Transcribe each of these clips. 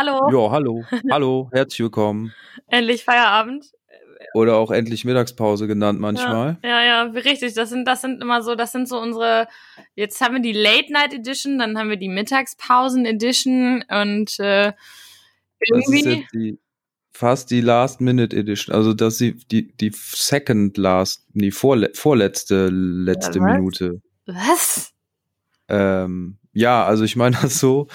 Hallo. Ja, hallo. Hallo, herzlich willkommen. Endlich Feierabend. Oder auch endlich Mittagspause genannt manchmal. Ja, ja, ja, richtig. Das sind, das sind immer so, das sind so unsere. Jetzt haben wir die Late Night Edition, dann haben wir die Mittagspausen Edition und äh, Das ist irgendwie. jetzt die, fast die Last Minute Edition. Also das ist die, die, die Second Last, die vorle vorletzte letzte Ja, was? Minute. Was? Ähm, ja, also ich meine das so,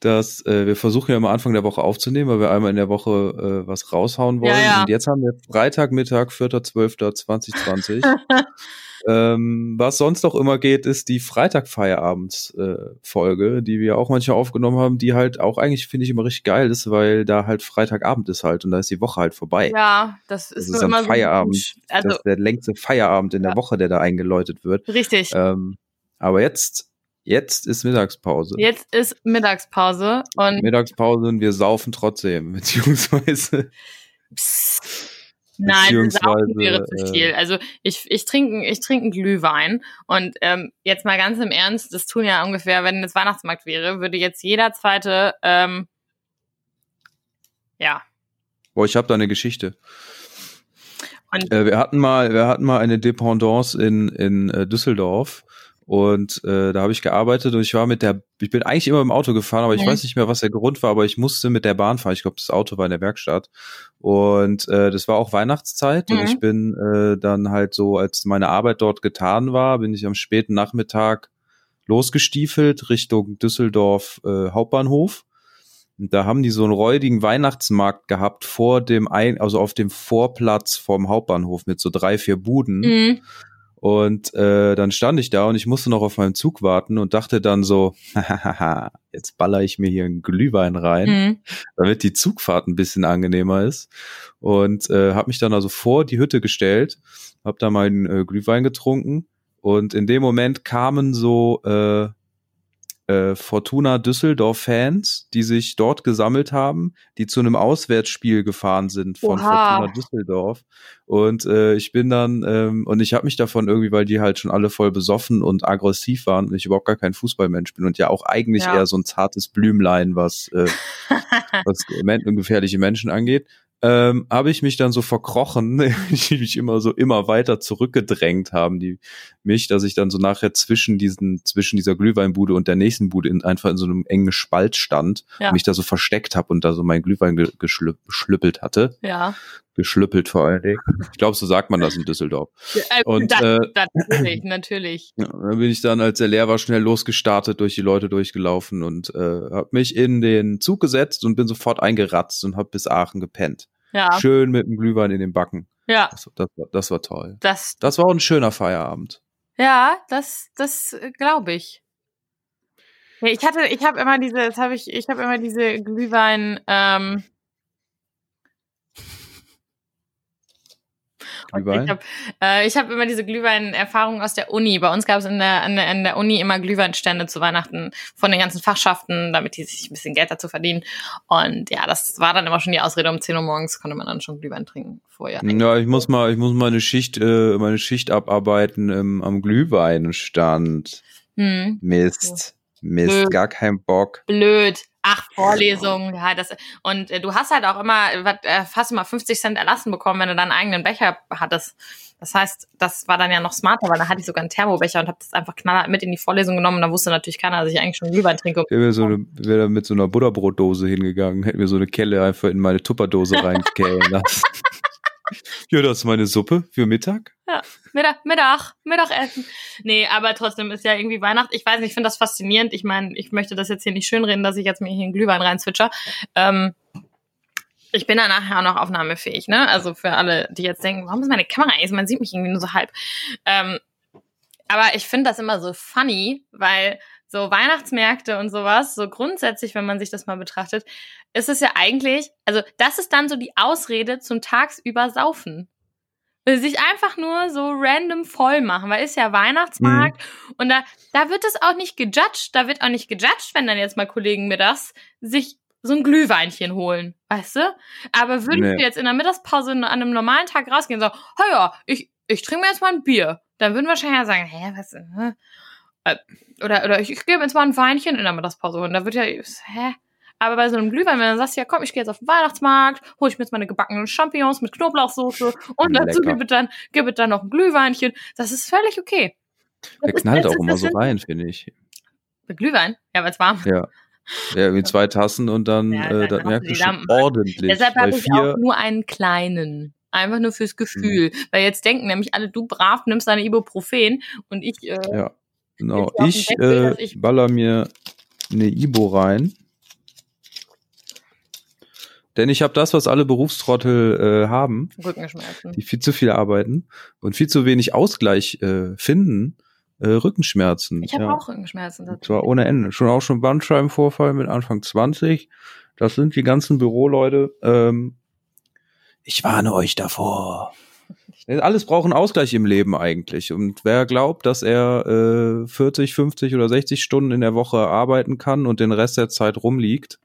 dass äh, wir versuchen ja immer Anfang der Woche aufzunehmen, weil wir einmal in der Woche äh, was raushauen wollen. Ja, ja. Und jetzt haben wir Freitagmittag, 4.12.2020. ähm, was sonst noch immer geht, ist die Freitag-Feierabends-Folge, die wir auch manchmal aufgenommen haben, die halt auch eigentlich, finde ich, immer richtig geil ist, weil da halt Freitagabend ist halt und da ist die Woche halt vorbei. Ja, das das ist, ist so am immer Feierabend. so. Also das ist der längste Feierabend in der Ja. Woche, der da eingeläutet wird. richtig. Ähm, aber jetzt, jetzt ist Mittagspause. Jetzt ist Mittagspause und Mittagspause und wir saufen trotzdem, beziehungsweise Psst. Nein, saufen wäre zu Beziehungsweise, viel. Also ich, ich trinke ich trinke einen Glühwein und ähm, jetzt mal ganz im Ernst, das tun ja ungefähr, wenn es Weihnachtsmarkt wäre, würde jetzt jeder zweite, ähm, ja, boah, ich habe da eine Geschichte. Und- äh, wir hatten mal, wir hatten mal eine Dependance in in äh, Düsseldorf und äh, da habe ich gearbeitet und ich war mit der, ich bin eigentlich immer im Auto gefahren, aber ich Mhm. weiß nicht mehr, was der Grund war, aber ich musste mit der Bahn fahren. Ich glaube, das Auto war in der Werkstatt und äh, das war auch Weihnachtszeit und Mhm. ich bin äh, dann halt so, als meine Arbeit dort getan war, bin ich am späten Nachmittag losgestiefelt Richtung Düsseldorf äh, Hauptbahnhof. Und da haben die so einen räudigen Weihnachtsmarkt gehabt vor dem ein, also auf dem Vorplatz vom Hauptbahnhof mit so drei, vier Buden. mhm. Und äh, dann stand ich da und ich musste noch auf meinen Zug warten und dachte dann so, hahaha, jetzt baller ich mir hier einen Glühwein rein, Mhm. damit die Zugfahrt ein bisschen angenehmer ist. Und äh, habe mich dann also vor die Hütte gestellt, habe da meinen äh, Glühwein getrunken und in dem Moment kamen so äh, äh, Fortuna Düsseldorf-Fans, die sich dort gesammelt haben, die zu einem Auswärtsspiel gefahren sind von Oha. Fortuna Düsseldorf. Und äh, ich bin dann, ähm, und ich habe mich davon irgendwie, weil die halt schon alle voll besoffen und aggressiv waren und ich überhaupt gar kein Fußballmensch bin und ja auch eigentlich Ja. eher so ein zartes Blümlein, was, äh, was gefährliche Menschen angeht. Ähm, habe ich mich dann so verkrochen, die mich immer so immer weiter zurückgedrängt haben, die mich, dass ich dann so nachher zwischen diesen, zwischen dieser Glühweinbude und der nächsten Bude in, einfach in so einem engen Spalt stand, Ja. mich da so versteckt habe und da so mein Glühwein ge geschlüpp geschlüppelt hatte. Ja. Geschlüppelt vor allen Dingen. Ich glaube, so sagt man das in Düsseldorf. Äh, Und, das, äh, das, natürlich, natürlich. Ja, dann bin ich dann, als er leer war, schnell losgestartet, durch die Leute durchgelaufen und äh, habe mich in den Zug gesetzt und bin sofort eingeratzt und habe bis Aachen gepennt. Ja, Schön mit dem Glühwein in den Backen. ja, Das, das, war- das war toll. das, Das war auch ein schöner Feierabend. ja, das, das glaube ich. Ja, ich hatte, ich habe immer diese, das habe ich, ich habe immer diese Glühwein, ähm, Ich Glühwein. habe äh, ich hab immer diese Glühwein-Erfahrung aus der Uni. Bei uns gab es in der, an der, an der Uni immer Glühweinstände zu Weihnachten von den ganzen Fachschaften, damit die sich ein bisschen Geld dazu verdienen. Und ja, das war dann immer schon die Ausrede. Um 10 Uhr morgens konnte man dann schon Glühwein trinken vorher. Ja, ich muss mal, ich muss meine Schicht, äh, meine Schicht abarbeiten ähm, am Glühweinstand. Hm, Mist. Mist, Nö. gar kein Bock. blöd. Ach, Vorlesungen, ja, das, und äh, du hast halt auch immer, wat, äh, fast immer 50 Cent erlassen bekommen, wenn du deinen eigenen Becher hattest. Das heißt, das war dann ja noch smarter, weil dann hatte ich sogar einen Thermobecher und habe das einfach knallhart mit in die Vorlesung genommen und dann wusste natürlich keiner, dass ich eigentlich schon Glühwein trinke. Ich wäre so eine, wär da mit so einer Butterbrotdose hingegangen, hätte mir so eine Kelle einfach in meine Tupperdose reinkellen lassen. Ja, das ist meine Suppe für Mittag. Mittag, Mittag, Mittagessen. Nee, aber trotzdem ist ja irgendwie Weihnachten. Ich weiß nicht, ich finde das faszinierend. Ich meine, ich möchte das jetzt hier nicht schönreden, dass ich jetzt mir hier einen Glühwein reinzwitscher. Ähm, ich bin da nachher auch noch aufnahmefähig, ne? Also für alle, die jetzt denken, warum ist meine Kamera eigentlich? Man sieht mich irgendwie nur so halb. Ähm, aber ich finde das immer so funny, weil so Weihnachtsmärkte und sowas, so grundsätzlich, wenn man sich das mal betrachtet, ist es ja eigentlich, also das ist dann so die Ausrede zum tagsüber Saufen. Will sich einfach nur so random voll machen, weil ist ja Weihnachtsmarkt und da, da wird es auch nicht gejudged, da wird auch nicht gejudged, wenn dann jetzt mal Kollegen mittags sich so ein Glühweinchen holen, weißt du? Aber würdest Nee. du jetzt in der Mittagspause an einem normalen Tag rausgehen und sagen, "Ha ja, ich, ich trinke mir jetzt mal ein Bier, dann würden wahrscheinlich ja sagen, hä, was, hä? Äh, Oder, oder ich, ich gebe jetzt mal ein Weinchen in der Mittagspause holen, da wird ja, hä? Aber bei so einem Glühwein, wenn du sagst, ja komm, ich gehe jetzt auf den Weihnachtsmarkt, hole ich mir jetzt meine gebackenen Champignons mit Knoblauchsoße und dazu Lecker. gib es dann, gib es dann noch ein Glühweinchen. Das ist völlig okay. Der Das ist- knallt das auch ist- immer so rein, finde ich. Mit Glühwein? Ja, weil es warm. Ja. Ja, mit zwei Tassen und dann, Ja, äh, dann hast merkst du schon ordentlich. Deshalb habe ich vier, auch nur einen kleinen. Einfach nur fürs Gefühl. Weil jetzt denken nämlich alle, du brav nimmst deine Ibuprofen und ich, äh, ja, genau. Ich, will, äh, ich- baller mir eine Ibo rein. Denn ich habe das, was alle Berufstrottel äh, haben, Rückenschmerzen. die viel zu viel arbeiten und viel zu wenig Ausgleich äh, finden, äh, Rückenschmerzen. Ich habe ja. auch Rückenschmerzen. Und zwar ohne Ende. Schon auch schon Bandscheibenvorfall mit Anfang 20. Das sind die ganzen Büroleute. Ähm, ich warne euch davor. Alles braucht einen Ausgleich im Leben eigentlich. Und wer glaubt, dass er äh, 40, 50 oder 60 Stunden in der Woche arbeiten kann und den Rest der Zeit rumliegt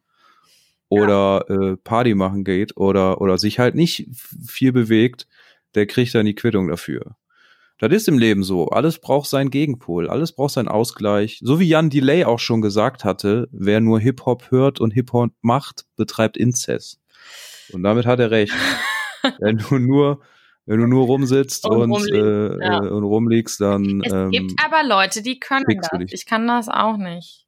oder äh, Party machen geht oder, oder sich halt nicht viel bewegt, der kriegt dann die Quittung dafür. Das ist im Leben so. Alles braucht seinen Gegenpol. Alles braucht seinen Ausgleich. So wie Jan Delay auch schon gesagt hatte, wer nur Hip-Hop hört und Hip-Hop macht, betreibt Inzest. Und damit hat er recht. wenn du nur, wenn du nur rumsitzt Und und, rumliegst, äh, ja. äh, und rumliegst, dann Es ähm, gibt aber Leute, die können das. Ich kann das auch nicht.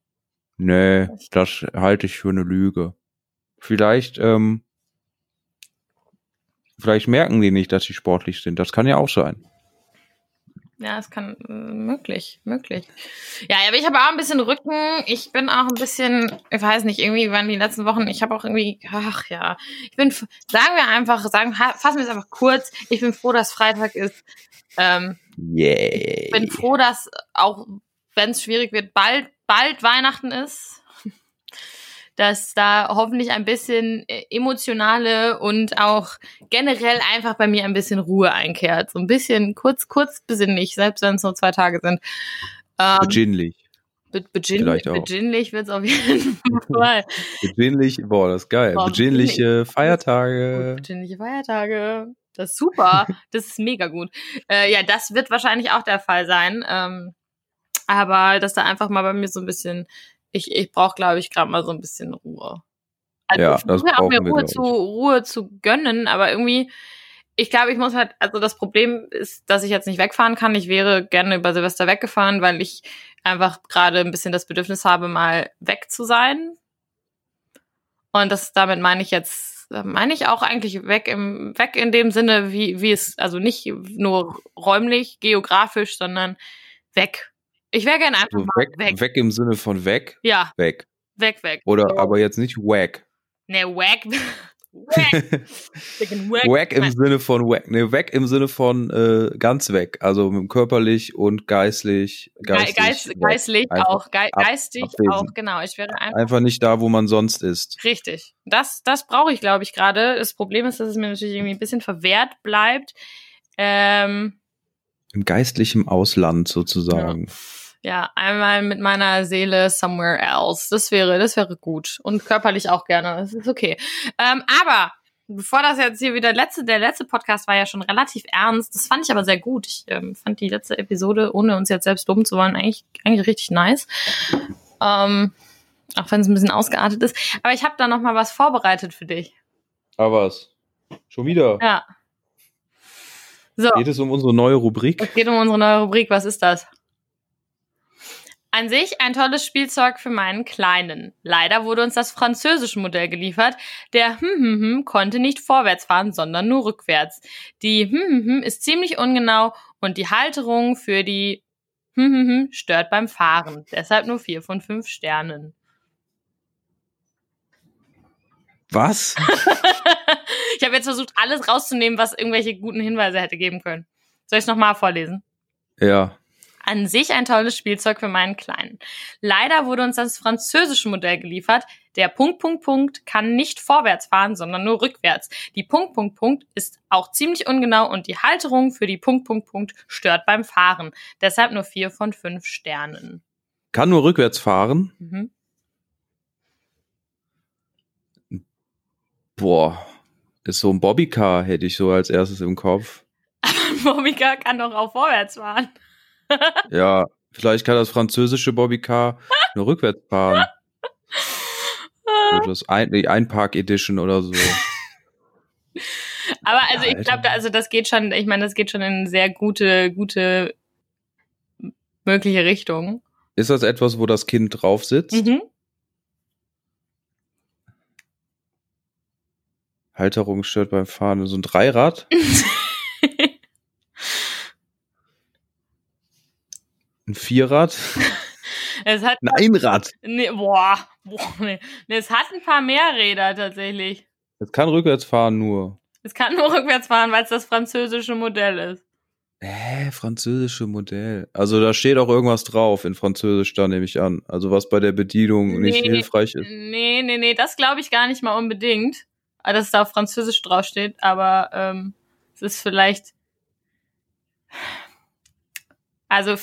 nee, das halte ich für eine Lüge. Vielleicht, ähm, vielleicht merken die nicht, dass sie sportlich sind. Das kann ja auch sein. Ja, es kann äh, möglich, möglich. Ja, aber ich habe auch ein bisschen Rücken. Ich bin auch ein bisschen, ich weiß nicht, irgendwie waren die letzten Wochen, ich habe auch irgendwie, ach ja, ich bin, sagen wir einfach, sagen, fassen wir es einfach kurz. Ich bin froh, dass Freitag ist. Ähm, Yay. ich bin froh, dass auch, wenn es schwierig wird, bald, bald Weihnachten ist. Dass da hoffentlich ein bisschen äh, emotionale und auch generell einfach bei mir ein bisschen Ruhe einkehrt. So ein bisschen kurz, kurz besinnlich, selbst wenn es nur zwei Tage sind. Ähm, Besinnlich. be beginn vielleicht auch. Besinnlich wird es auf jeden Fall. Besinnlich, boah, das ist geil. Boah, Besinnliche Feiertage. Besinnliche Feiertage. Das ist super. Das ist mega gut. Äh, ja, das wird wahrscheinlich auch der Fall sein. Ähm, aber dass da einfach mal bei mir so ein bisschen, ich, ich brauche, glaube ich, gerade mal so ein bisschen Ruhe. Also Ja, ich das versuche auch mir brauchen Ruhe zu, Ruhe zu gönnen, aber irgendwie, ich glaube, ich muss halt, also das Problem ist, dass ich jetzt nicht wegfahren kann. Ich wäre gerne über Silvester weggefahren, weil ich einfach gerade ein bisschen das Bedürfnis habe, mal weg zu sein. Und das damit meine ich jetzt, meine ich auch eigentlich weg im, weg in dem Sinne, wie, wie es, also nicht nur räumlich, geografisch, sondern weg. Ich wäre gerne einfach So mal weg, weg. weg. im Sinne von weg, Ja, weg. weg, weg. Oder So. aber jetzt nicht wack. Ne, wack. wack. Wack. wack im. Sinne von wack. Ne, weg im Sinne von äh, ganz weg. Also körperlich und geistlich. Ge geistig Geist, geistlich auch, Ge geistig abwesend. auch, genau. Ich wäre einfach Einfach nicht da, wo man sonst ist. Richtig. Das, das brauche ich, glaube ich, gerade. Das Problem ist, dass es mir natürlich irgendwie ein bisschen verwehrt bleibt. Ähm, Im geistlichen Ausland sozusagen. ja, einmal mit meiner Seele somewhere else. Das wäre, das wäre gut. Und körperlich auch gerne. Das ist okay. Ähm, aber bevor das jetzt hier wieder letzte, der letzte Podcast war ja schon relativ ernst. Das fand ich aber sehr gut. Ich ähm, fand die letzte Episode, ohne uns jetzt selbst dumm zu wollen, eigentlich, eigentlich richtig nice. Ähm, auch wenn es ein bisschen ausgeartet ist. Aber ich habe da noch mal was vorbereitet für dich. Aber was? Schon wieder? Ja. So. Geht es um unsere neue Rubrik? Es geht um unsere neue Rubrik. Was ist das? An sich ein tolles Spielzeug für meinen Kleinen. Leider wurde uns das französische Modell geliefert. Der hm hm hm konnte nicht vorwärts fahren, sondern nur rückwärts. Die hm hm hm ist ziemlich ungenau und die Halterung für die hm hm hm stört beim Fahren. Deshalb nur vier von fünf Sternen. Was? ich habe jetzt versucht, alles rauszunehmen, was irgendwelche guten Hinweise hätte geben können. Soll ich es nochmal vorlesen? Ja. An sich ein tolles Spielzeug für meinen Kleinen. Leider wurde uns das französische Modell geliefert. Der Punkt, Punkt, Punkt kann nicht vorwärts fahren, sondern nur rückwärts. Die Punkt, Punkt, Punkt ist auch ziemlich ungenau und die Halterung für die Punkt, Punkt, Punkt stört beim Fahren. Deshalb nur vier von fünf Sternen. Kann nur rückwärts fahren. Mhm. Boah. Ist so ein Bobbycar, hätte ich so als erstes im Kopf. Momika kann doch auch vorwärts fahren. Ja, vielleicht kann das französische Bobbycar nur rückwärts fahren. Das ein, die Einpark-Edition oder so. Aber also ich glaube, also das geht schon, ich meine, das geht schon in eine sehr gute, gute mögliche Richtung. Ist das etwas, wo das Kind drauf sitzt? Mhm. Halterung stört beim Fahren. So ein Dreirad? Ein Vierrad? es hat, Ein Einrad? nee, boah, boah nee. nee, es hat ein paar mehr Räder tatsächlich. Das kann rückwärts fahren nur. Es kann nur rückwärts fahren, weil es das französische Modell ist. Hä, französische Modell. Also da steht auch irgendwas drauf in Französisch, da nehme ich an. Also was bei der Bedienung nicht Nee. hilfreich ist. Nee, nee, nee, das glaube ich gar nicht mal unbedingt, äh, dass es da auf Französisch draufsteht, aber ähm, es ist vielleicht. Also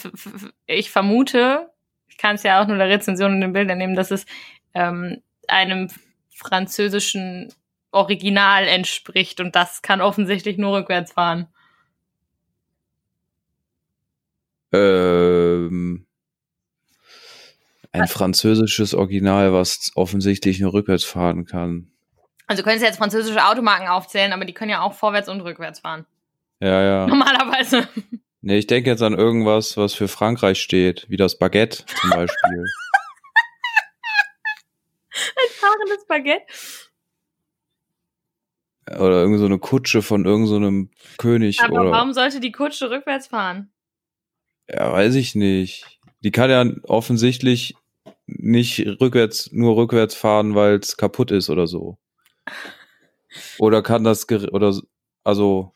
ich vermute, ich kann es ja auch nur der Rezension in den Bildern nehmen, dass es ähm, einem französischen Original entspricht und das kann offensichtlich nur rückwärts fahren. Ähm, ein französisches Original, was offensichtlich nur rückwärts fahren kann. Also du könntest jetzt französische Automarken aufzählen, aber die können ja auch vorwärts und rückwärts fahren. Ja, ja. Normalerweise. Nee, ich denke jetzt an irgendwas, was für Frankreich steht, wie das Baguette zum Beispiel. Fahrendes Baguette. oder irgend so eine Kutsche von irgendeinem so einem König Aber oder warum sollte die Kutsche rückwärts fahren? ja, weiß ich nicht. Die kann ja offensichtlich nicht rückwärts nur rückwärts fahren, weil es kaputt ist oder so. Oder kann das oder also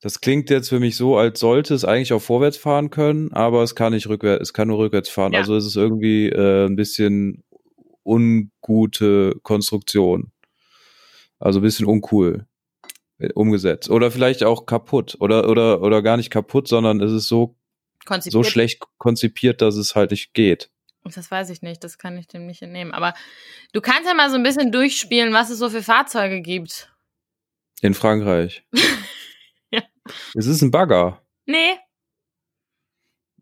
das klingt jetzt für mich so, als sollte es eigentlich auch vorwärts fahren können, aber es kann nicht rückwärts, es kann nur rückwärts fahren. Ja. Also es ist irgendwie äh, ein bisschen ungute Konstruktion. Also ein bisschen uncool äh, umgesetzt. Oder vielleicht auch kaputt. Oder, oder, oder gar nicht kaputt, sondern es ist so, so Konzipiert. schlecht konzipiert, dass es halt nicht geht. Das weiß ich nicht, das kann ich dem nicht entnehmen. Aber du kannst ja mal so ein bisschen durchspielen, was es so für Fahrzeuge gibt. In Frankreich. Ja. Es ist ein Bagger. Nee,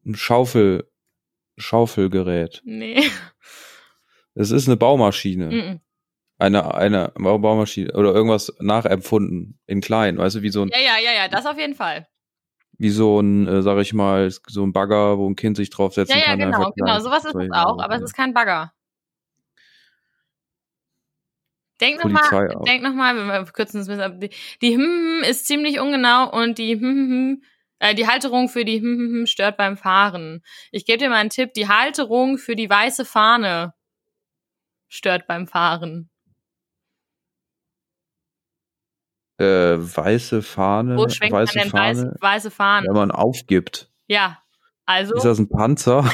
Ein Schaufel, Schaufelgerät. nee. Es ist eine Baumaschine. Mhm. Eine, eine Bau- Baumaschine oder irgendwas nachempfunden in klein. Weißt du, wie so ein, Ja, ja, ja, ja, das auf jeden Fall. wie so ein, äh, sag ich mal, so ein Bagger, wo ein Kind sich draufsetzen Ja, ja, kann. genau, einfach genau. klein. Sowas ist es auch, aber es ist kein Bagger. Denk nochmal, denk nochmal, wir kürzen es ein bisschen ab. Die, die hm, hm, ist ziemlich ungenau und die hm, hm, hm, äh, die Halterung für die hm, hm, hm stört beim Fahren. Ich gebe dir mal einen Tipp, die Halterung für die weiße Fahne stört beim Fahren. äh, weiße Fahne, Wo schwenkt man weiße denn Fahne, weiße, weiße Fahne? wenn man aufgibt. Ja, also Ist das ein Panzer?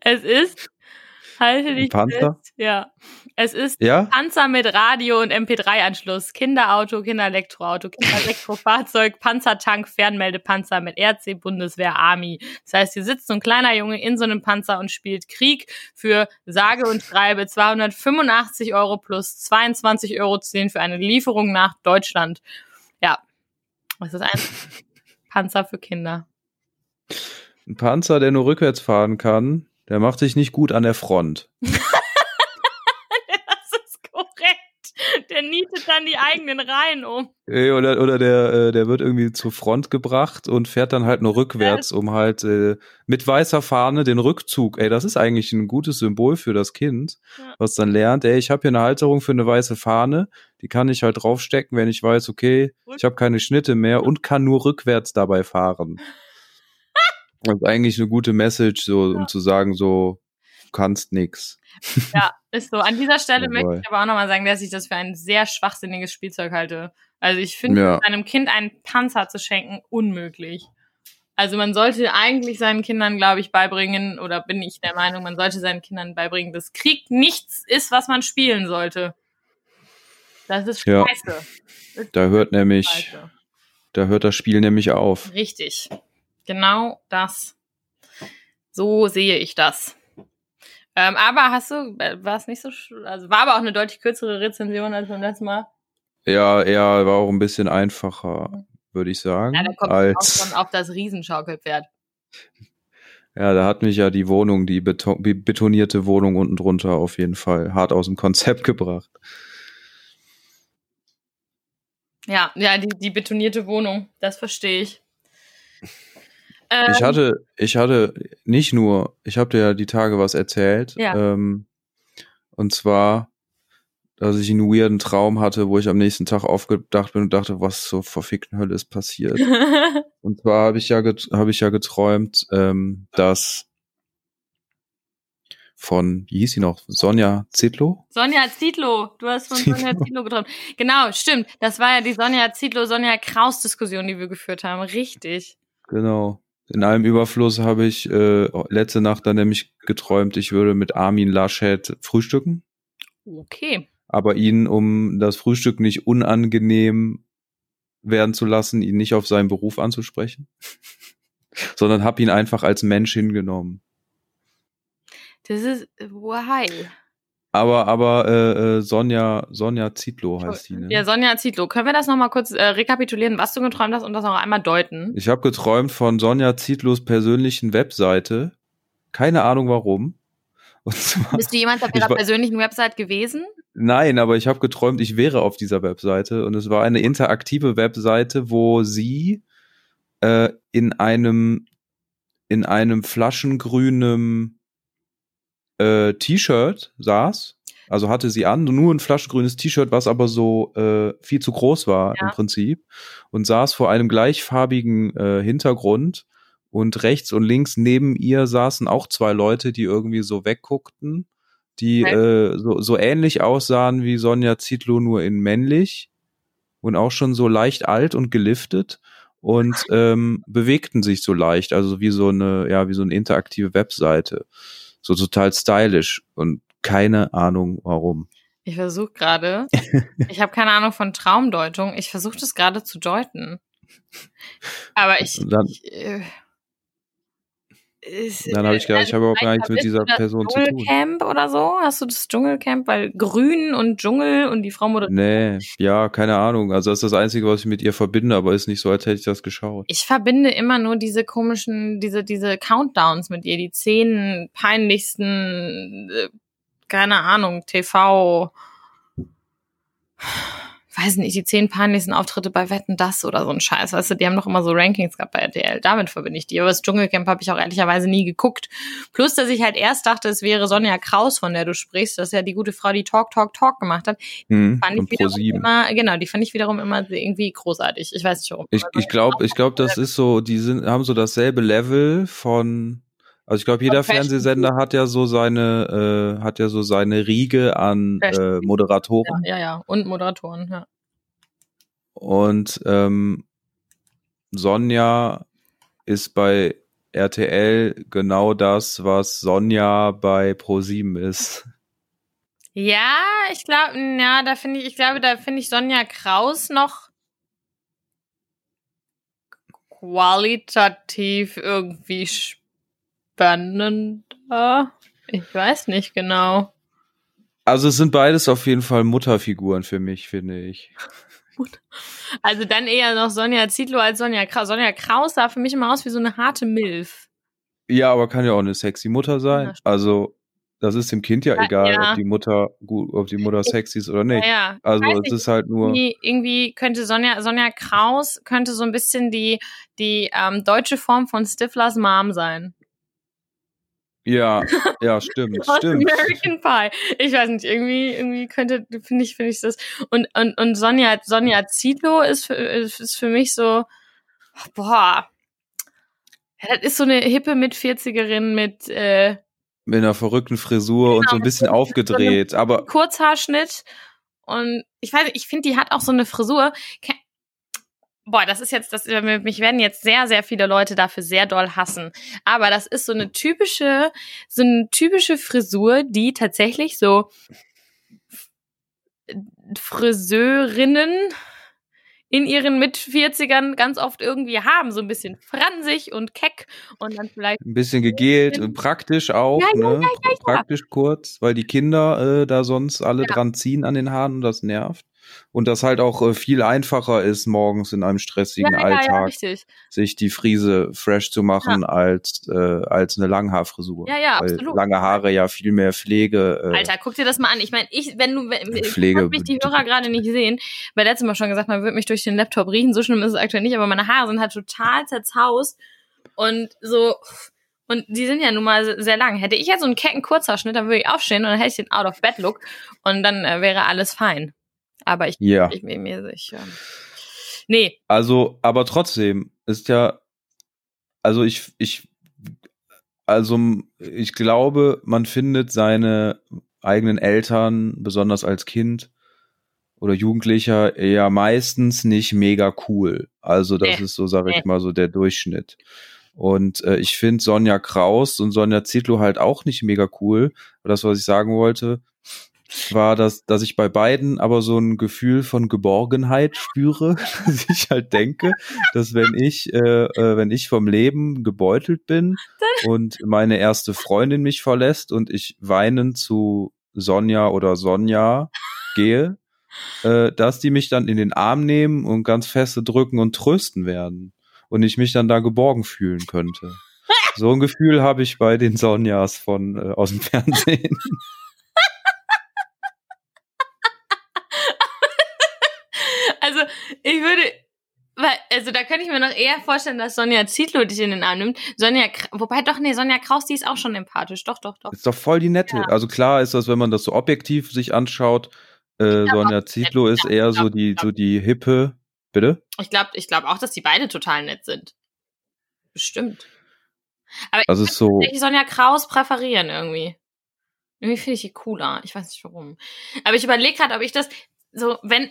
es ist, halte dich Panzer? fest, ja, es ist ja? Panzer mit Radio und MP3-Anschluss, Kinderauto, Kinderelektroauto, Kinderelektrofahrzeug, Panzertank, Fernmeldepanzer mit RC, Bundeswehr, Army. Das heißt, hier sitzt so ein kleiner Junge in so einem Panzer und spielt Krieg für sage und schreibe 285 Euro plus 22 Euro zählen für eine Lieferung nach Deutschland. Ja, das ist ein Panzer für Kinder. Ein Panzer, der nur rückwärts fahren kann, der macht sich nicht gut an der Front. Das ist korrekt. Der nietet dann die eigenen Reihen um. Ey, Oder, oder der, äh, der wird irgendwie zur Front gebracht und fährt dann halt nur rückwärts, um halt äh, mit weißer Fahne den Rückzug. Ey, das ist eigentlich ein gutes Symbol für das Kind, Ja. was dann lernt, ey, ich habe hier eine Halterung für eine weiße Fahne, die kann ich halt draufstecken, wenn ich weiß, okay, ich habe keine Schnitte mehr und kann nur rückwärts dabei fahren. Das ist eigentlich eine gute Message, so um zu sagen, so, du kannst nix. Ja, ist so. An dieser Stelle Jawohl. möchte ich aber auch nochmal sagen, dass ich das für ein sehr schwachsinniges Spielzeug halte. Also ich finde, Ja. einem Kind einen Panzer zu schenken, unmöglich. Also man sollte eigentlich seinen Kindern, glaube ich, beibringen, oder bin ich der Meinung, man sollte seinen Kindern beibringen, dass Krieg nichts ist, was man spielen sollte. Das ist Ja. scheiße. Ist Da hört nämlich, scheiße. da hört das Spiel nämlich auf. Richtig. Genau das. So sehe ich das. Ähm, aber hast du, äh, war es nicht so, also war aber auch eine deutlich kürzere Rezension als beim letzten Mal. Ja, er war auch ein bisschen einfacher, würde ich sagen, Ja, da kommt man auch als schon auf das Riesenschaukelpferd. Ja, da hat mich ja die Wohnung, die beton betonierte Wohnung unten drunter auf jeden Fall hart aus dem Konzept gebracht. Ja, ja, die, die betonierte Wohnung, das verstehe ich. Ähm, ich hatte, ich hatte nicht nur, ich habe dir ja die Tage was erzählt. Ja. Ähm, und zwar, dass ich einen weirden Traum hatte, wo ich am nächsten Tag aufgedacht bin und dachte, was zur verfickten Hölle ist passiert. und zwar habe ich ja habe ich ja geträumt, ähm, dass von, wie hieß sie noch? Sonja Zitlo? Sonja Zitlo. Du hast von Zitlo. Sonja Zitlo geträumt. Genau, stimmt. Das war ja die Sonja Zitlo, Sonja Kraus Diskussion, die wir geführt haben. Richtig. Genau. In allem Überfluss habe ich äh, letzte Nacht dann nämlich geträumt, ich würde mit Armin Laschet frühstücken. Okay. Aber ihn, um das Frühstück nicht unangenehm werden zu lassen, ihn nicht auf seinen Beruf anzusprechen, sondern habe ihn einfach als Mensch hingenommen. Das ist why. Aber, aber äh, äh, Sonja, Sonja Zietlow heißt die, ne? Ja, Sonja Zietlow. Können wir das nochmal kurz äh, rekapitulieren, was du geträumt hast und das noch einmal deuten? Ich habe geträumt von Sonja Zietlows persönlichen Webseite. Keine Ahnung warum. Zwar, Bist du jemand auf ihrer persönlichen Website gewesen? Nein, aber ich habe geträumt, ich wäre auf dieser Webseite und es war eine interaktive Webseite, wo sie äh, in einem in einem flaschengrünen äh, T-Shirt saß. Also hatte sie an, nur ein flaschengrünes T-Shirt, was aber so äh, viel zu groß war ja. im Prinzip. Und saß vor einem gleichfarbigen äh, Hintergrund. Und rechts und links neben ihr saßen auch zwei Leute, die irgendwie so wegguckten, die okay. äh, so, so ähnlich aussahen wie Sonja Zietlow, nur in männlich und auch schon so leicht alt und geliftet und ähm, bewegten sich so leicht, also wie so eine, ja, wie so eine interaktive Webseite so total stylisch und keine Ahnung warum. Ich versuche gerade, ich habe keine Ahnung von Traumdeutung, ich versuche das gerade zu deuten. Aber ich, dann, ich äh, ist, dann habe ich gedacht, ich habe überhaupt gar nichts mit dieser Person zu tun. Dschungelcamp oder so? Hast du das Dschungelcamp? Weil Grün und Dschungel und die Frau moderiert. Nee, ja, keine Ahnung. Also das ist das Einzige, was ich mit ihr verbinde, aber ist nicht so, als hätte ich das geschaut. Ich verbinde immer nur diese komischen, diese, diese Countdowns mit ihr, die zehn peinlichsten, äh, keine Ahnung, TV weiß nicht, die zehn peinlichsten Auftritte bei Wetten das oder so ein Scheiß, weißt du, die haben doch immer so Rankings gehabt bei RTL. Damit verbinde ich die. Aber das Dschungelcamp habe ich auch ehrlicherweise nie geguckt. Plus, dass ich halt erst dachte, es wäre Sonja Kraus, von der du sprichst, das ist ja die gute Frau, die Talk, Talk, Talk gemacht hat. Hm, fand ich wiederum immer, genau, die fand ich wiederum immer irgendwie großartig. Ich weiß nicht warum. Ich, ich glaube, ich glaube, das ist so, die sind, haben so dasselbe Level von also ich glaube, jeder Fernsehsender hat ja so seine, äh, hat ja so seine Riege an äh, Moderatoren. Ja, ja, ja, und Moderatoren, ja. Und ähm, Sonja ist bei RTL genau das, was Sonja bei Pro7 ist. Ja, ich glaube, ja, da finde ich, ich glaube, da finde ich Sonja Kraus noch qualitativ irgendwie spannender. Ich weiß nicht genau. Also es sind beides auf jeden Fall Mutterfiguren für mich, finde ich. Also dann eher noch Sonja Zietlow als Sonja Kraus. Sonja Kraus sah für mich immer aus wie so eine harte Milf. Ja, aber kann ja auch eine sexy Mutter sein. Ja, also das ist dem Kind ja, ja egal, ja. ob die Mutter gut, ob die Mutter sexy ist oder nicht. Ja, Also es nicht, ist halt nur. Irgendwie, irgendwie, könnte Sonja, Sonja Kraus könnte so ein bisschen die, die ähm, deutsche Form von Stiflers Mom sein. Ja, ja, stimmt, stimmt. American Pie. Ich weiß nicht, irgendwie, irgendwie könnte, finde ich, finde ich das. Und, und, und Sonja, Sonja Zietlow ist für, ist für mich so, boah. Ja, das ist so eine hippe mit 40erin mit, äh, mit einer verrückten Frisur genau, und so ein bisschen aufgedreht, so aber. Kurzhaarschnitt. Und ich weiß, ich finde, die hat auch so eine Frisur boah, das ist jetzt, das, mich werden jetzt sehr, sehr viele Leute dafür sehr doll hassen. Aber das ist so eine typische, so eine typische Frisur, die tatsächlich so Friseurinnen in ihren Mit-40ern ganz oft irgendwie haben. So ein bisschen fransig und keck und dann vielleicht. Ein bisschen gegelt, und praktisch auch, ja, ja, ne? Ja, praktisch kurz, weil die Kinder äh, da sonst alle dran ziehen an den Haaren und das nervt. Und das halt auch äh, viel einfacher ist, morgens in einem stressigen ja, ja, ja, Alltag richtig. sich die Friese fresh zu machen als, äh, als eine Langhaarfrisur. Ja, ja, Weil absolut. lange Haare ja viel mehr Pflege. Äh, Alter, guck dir das mal an. Ich meine, ich, wenn du, wenn, ich Pflege- hab mich die Hörer gerade nicht sehen, weil letztes Mal schon gesagt, man wird mich durch den Laptop riechen. So schlimm ist es aktuell nicht, aber meine Haare sind halt total zerzaust und so. Und die sind ja nun mal se- sehr lang. Hätte ich jetzt so einen kecken Kurzhaarschnitt, dann würde ich aufstehen und dann hätte ich den Out-of-Bed-Look und dann äh, wäre alles fein. Aber ich, ja. ich mir, mir ich, ähm, nee, Also, aber trotzdem ist ja, also ich, ich, also ich glaube, man findet seine eigenen Eltern, besonders als Kind oder Jugendlicher, ja meistens nicht mega cool. Also das Nee. ist so, sage ich Nee. mal, so der Durchschnitt. Und äh, ich finde Sonja Kraus und Sonja Zietlow halt auch nicht mega cool. Das, was ich sagen wollte, war, dass, dass ich bei beiden aber so ein Gefühl von Geborgenheit spüre, dass ich halt denke, dass wenn ich, äh, äh, wenn ich vom Leben gebeutelt bin und meine erste Freundin mich verlässt und ich weinend zu Sonja oder Sonja gehe, äh, dass die mich dann in den Arm nehmen und ganz feste drücken und trösten werden und ich mich dann da geborgen fühlen könnte. So ein Gefühl habe ich bei den Sonjas von äh, aus dem Fernsehen. ich würde, weil, also da könnte ich mir noch eher vorstellen, dass Sonja Zietlow dich in den Arm nimmt. Sonja, wobei doch, nee, Sonja Kraus, die ist auch schon empathisch. Doch, doch, doch. Ist doch voll die nette. Ja. Also klar ist das, wenn man das so objektiv sich anschaut, äh, Sonja Zietlow ist eher so die, so die hippe. Bitte? Ich glaube ich glaub auch, dass die beide total nett sind. Bestimmt. Aber Also ist so, ich Sonja Kraus präferieren irgendwie. Irgendwie finde ich die cooler. Ich weiß nicht warum. Aber ich überlege gerade, ob ich das so, wenn,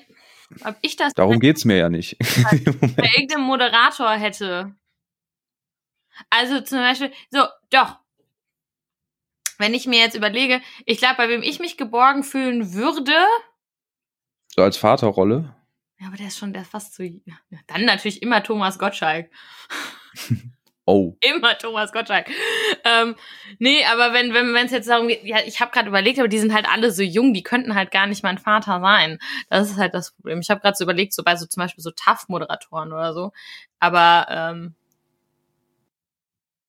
ob ich das darum geht's mir ja nicht. bei irgendeinem Moderator hätte. Also zum Beispiel, so, doch. Wenn ich mir jetzt überlege, ich glaube, bei wem ich mich geborgen fühlen würde, so als Vaterrolle. ja, aber der ist schon, der ist fast zu, dann natürlich immer Thomas Gottschalk. Oh. Immer Thomas Gottschalk. Ähm, nee, aber wenn wenn wenn es jetzt darum geht, ja, ich habe gerade überlegt, aber die sind halt alle so jung, die könnten halt gar nicht mein Vater sein. Das ist halt das Problem. Ich habe gerade so überlegt, so bei so zum Beispiel so TAF-Moderatoren oder so. Aber ähm,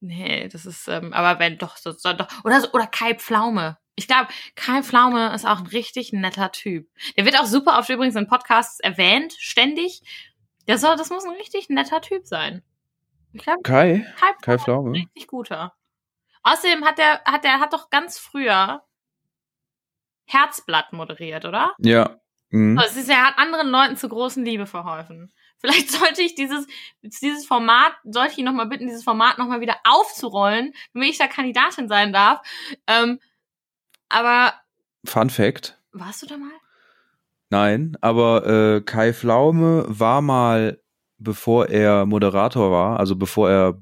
nee, das ist, ähm, aber wenn doch, so, so, doch oder so, oder Kai Pflaume. Ich glaube, Kai Pflaume ist auch ein richtig netter Typ. Der wird auch super oft übrigens in Podcasts erwähnt, ständig. Der soll, das muss ein richtig netter Typ sein. Ich glaube, Kai? Kai Kai Pflaume richtig guter. Außerdem hat der, hat der, hat doch ganz früher Herzblatt moderiert, oder? Ja. Mhm. So, Es ist, er hat anderen Leuten zu großen Liebe verholfen. Vielleicht sollte ich dieses, dieses Format, sollte ich ihn nochmal bitten, dieses Format nochmal wieder aufzurollen, damit ich da Kandidatin sein darf. Ähm, aber Fun Fact. warst du da mal? Nein, aber äh, Kai Pflaume war mal, bevor er Moderator war, also bevor er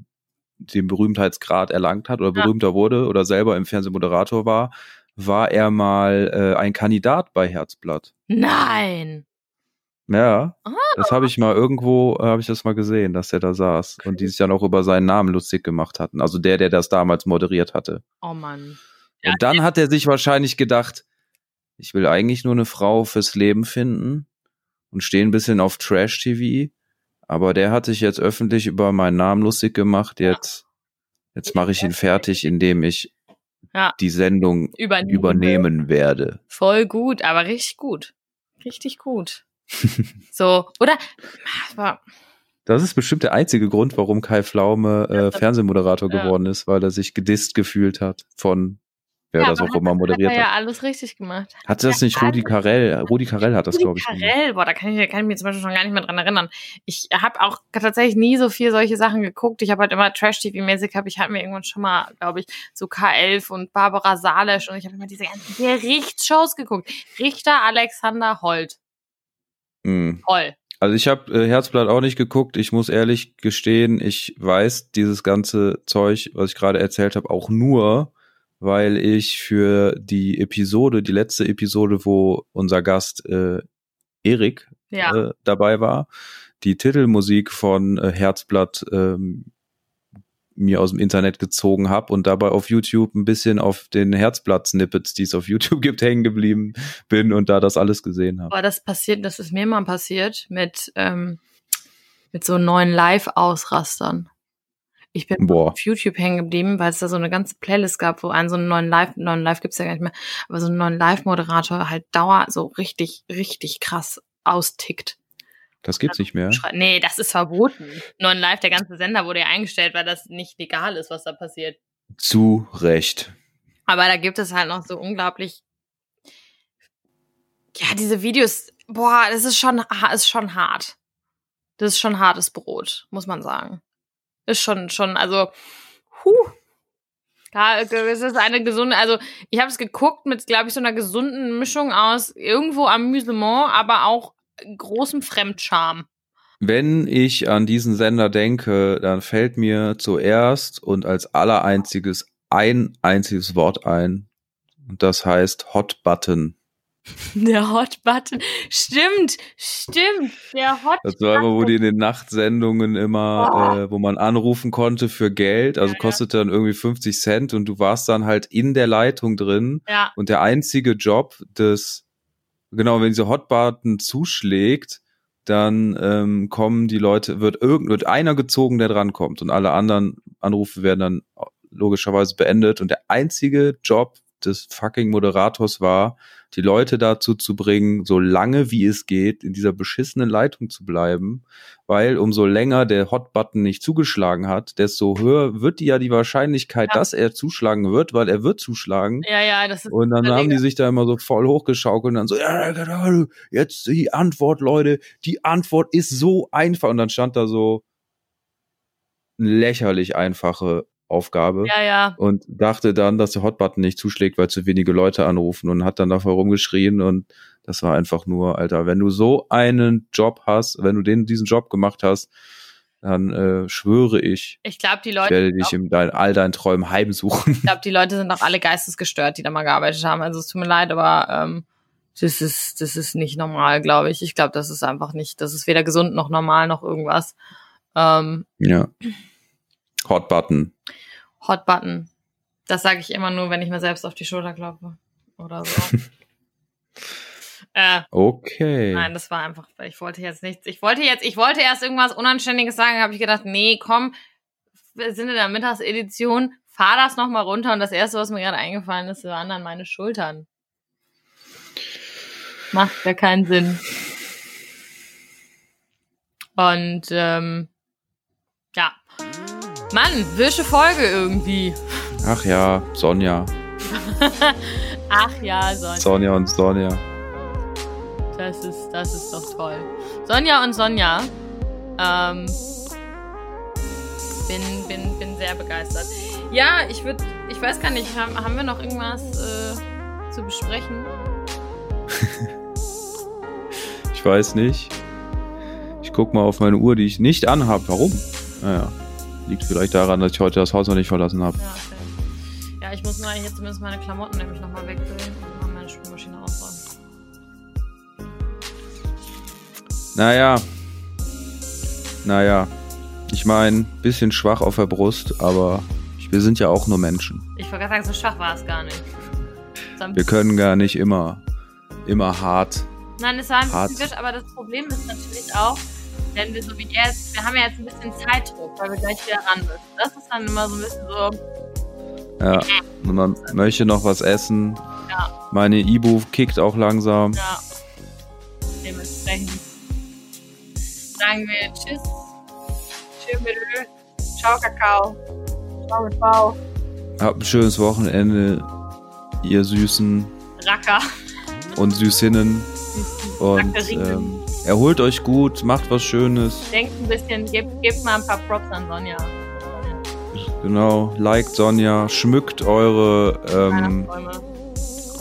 den Berühmtheitsgrad erlangt hat oder Ja. berühmter wurde oder selber im Fernsehen Moderator war, war er mal äh, ein Kandidat bei Herzblatt. Nein. Ja, Ah. das habe ich mal irgendwo, äh, habe ich das mal gesehen, dass er da saß und die sich dann auch über seinen Namen lustig gemacht hatten. Also der, der das damals moderiert hatte. Oh Mann. Und dann hat er sich wahrscheinlich gedacht, ich will eigentlich nur eine Frau fürs Leben finden und stehe ein bisschen auf Trash-TV. Aber der hat sich jetzt öffentlich über meinen Namen lustig gemacht. Jetzt, jetzt mache ich ihn fertig, indem ich Ja. die Sendung Übernehmen. übernehmen werde. Voll gut, aber richtig gut. Richtig gut. so, oder? Das ist bestimmt der einzige Grund, warum Kai Pflaume äh, Fernsehmoderator Ja. geworden ist, weil er sich gedisst gefühlt hat von wer Ja, das auch immer hat moderiert er ja hat. alles richtig gemacht. Hat das nicht Rudi Carell? Rudi Carell hat das, Rudi glaube ich. gemacht. Carell, boah, da kann ich, kann ich mir zum Beispiel schon gar nicht mehr dran erinnern. Ich habe auch tatsächlich nie so viel solche Sachen geguckt. Ich habe halt immer Trash-TV-mäßig, habe ich halt mir irgendwann schon mal, glaube ich, so K11 und Barbara Salesch und ich habe immer diese ganzen Gerichtsshows geguckt. Richter Alexander Holt. Mhm. Toll. Also ich habe äh, Herzblatt auch nicht geguckt. Ich muss ehrlich gestehen, ich weiß dieses ganze Zeug, was ich gerade erzählt habe, auch nur, weil ich für die Episode, die letzte Episode, wo unser Gast äh, Erik Ja. äh, dabei war, die Titelmusik von äh, Herzblatt ähm, mir aus dem Internet gezogen habe und dabei auf YouTube ein bisschen auf den Herzblatt-Snippets, die es auf YouTube gibt, hängen geblieben bin und da das alles gesehen habe. Aber das passiert, das ist mir mal passiert mit, ähm, mit so neuen Live-Ausrastern. Ich bin Boah. auf YouTube hängen geblieben, weil es da so eine ganze Playlist gab, wo einen so einen neuen Live, neuen Live gibt's ja gar nicht mehr, aber so einen neuen Live-Moderator halt dauer so richtig, richtig krass austickt. Das gibt's nicht mehr. Nee, das ist verboten. Neuen Live, der ganze Sender wurde ja eingestellt, weil das nicht legal ist, was da passiert. Zu Recht. Aber da gibt es halt noch so unglaublich. Ja, diese Videos, boah, das ist schon, ist schon hart. Das ist schon hartes Brot, muss man sagen. Ist schon, schon, also, huh. Ja, es ist eine gesunde, also ich habe es geguckt mit, glaube ich, so einer gesunden Mischung aus irgendwo Amüsement, aber auch großem Fremdscham. Wenn ich an diesen Sender denke, dann fällt mir zuerst und als allereinziges ein einziges Wort ein. Und das heißt Hot Button. Der Hot Button. Stimmt, stimmt. Der Hot Das war immer, wo die in den Nachtsendungen immer, äh, wo man anrufen konnte für Geld, also Ja, ja. kostete dann irgendwie 50 Cent und du warst dann halt in der Leitung drin Ja, und der einzige Job des, genau, wenn diese Hotbutton zuschlägt, dann ähm, kommen die Leute, wird irgend, wird einer gezogen, der drankommt und alle anderen Anrufe werden dann logischerweise beendet und der einzige Job des fucking Moderators war, die Leute dazu zu bringen, so lange wie es geht, in dieser beschissenen Leitung zu bleiben, weil umso länger der Hotbutton nicht zugeschlagen hat, desto höher wird die ja die Wahrscheinlichkeit, Ja. dass er zuschlagen wird, weil er wird zuschlagen. ja, ja, das ist. Und dann haben die Regel. sich da immer so voll hochgeschaukelt und dann so, ja, genau, jetzt die Antwort, Leute, die Antwort ist so einfach. Und dann stand da so lächerlich einfache Aufgabe Ja, ja. und dachte dann, dass der Hotbutton nicht zuschlägt, weil zu wenige Leute anrufen und hat dann davor rumgeschrien und das war einfach nur, Alter, wenn du so einen Job hast, wenn du den, diesen Job gemacht hast, dann äh, schwöre ich, Ich glaube, die ich Leute. werde dich in dein, all deinen Träumen heimsuchen. Ich glaube, die Leute sind auch alle geistesgestört, die da mal gearbeitet haben. Also es tut mir leid, aber ähm, das ist das ist nicht normal, glaube ich. Ich glaube, das ist einfach nicht, das ist weder gesund noch normal noch irgendwas. Ähm, ja. Hotbutton. Hot Button. Das sage ich immer nur, wenn ich mir selbst auf die Schulter klopfe oder so. äh, Okay. nein, das war einfach, ich wollte jetzt nichts. Ich wollte jetzt, ich wollte erst irgendwas Unanständiges sagen, habe ich gedacht, nee, komm, wir sind in der Mittagsedition, fahr das nochmal runter und das erste, was mir gerade eingefallen ist, waren dann meine Schultern. Macht ja keinen Sinn. Und ähm, ja. Mann, wische Folge irgendwie. Ach ja, Sonja. Ach ja, Sonja, Sonja und Sonja. das ist, das ist doch toll. Sonja und Sonja. Ähm, bin, bin, bin sehr begeistert. Ja, ich würde, ich weiß gar nicht, haben, haben wir noch irgendwas äh, zu besprechen? Ich weiß nicht. Ich guck mal auf meine Uhr, die ich nicht anhab. Warum? Naja. Liegt vielleicht daran, dass ich heute das Haus noch nicht verlassen habe. Ja, okay. ja, ich muss nur hier zumindest meine Klamotten nämlich nochmal wegfüllen und mal meine Spülmaschine ausräumen. Naja. Naja. Ich meine, bisschen schwach auf der Brust, aber wir sind ja auch nur Menschen. Ich wollte gerade sagen, so schwach war es gar nicht. Wir können gar nicht immer, immer hart. Nein, es war ein Hart. bisschen wisch, aber das Problem ist natürlich auch, wenn wir so wie jetzt, wir haben ja jetzt ein bisschen Zeitdruck, weil wir gleich wieder ran müssen. Das ist dann immer so ein bisschen so, Ja. Und man möchte noch was essen. Ja. Meine Ibu kickt auch langsam. ja, dementsprechend sagen wir Tschüss, Tschüss mit Ö, Ciao Kakao, Ciao mit V, Habt ein schönes Wochenende, ihr Süßen Racker. und Süßinnen. Und Rackerinen. ähm, erholt euch gut, macht was Schönes. Denkt ein bisschen, gebt, gebt mal ein paar Props an Sonja. Genau, liked Sonja, schmückt eure, ähm, Weihnachtsbäume.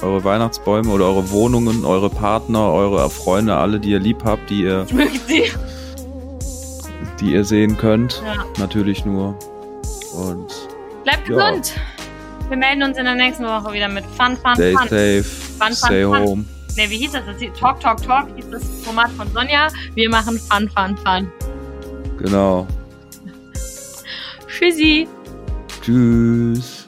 eure Weihnachtsbäume oder eure Wohnungen, eure Partner, eure Freunde, alle, die ihr lieb habt, die ihr, Schmückt sie. die ihr sehen könnt. Ja. Natürlich nur. Und Bleibt Ja. gesund. Wir melden uns in der nächsten Woche wieder mit Fun, Fun, stay Fun. safe, Fun, fun, stay fun. home. Ne, wie hieß das? das hieß Talk, Talk, Talk hieß das Format von Sonja. Wir machen Fun, Fun, Fun. Genau. Tschüssi. Tschüss.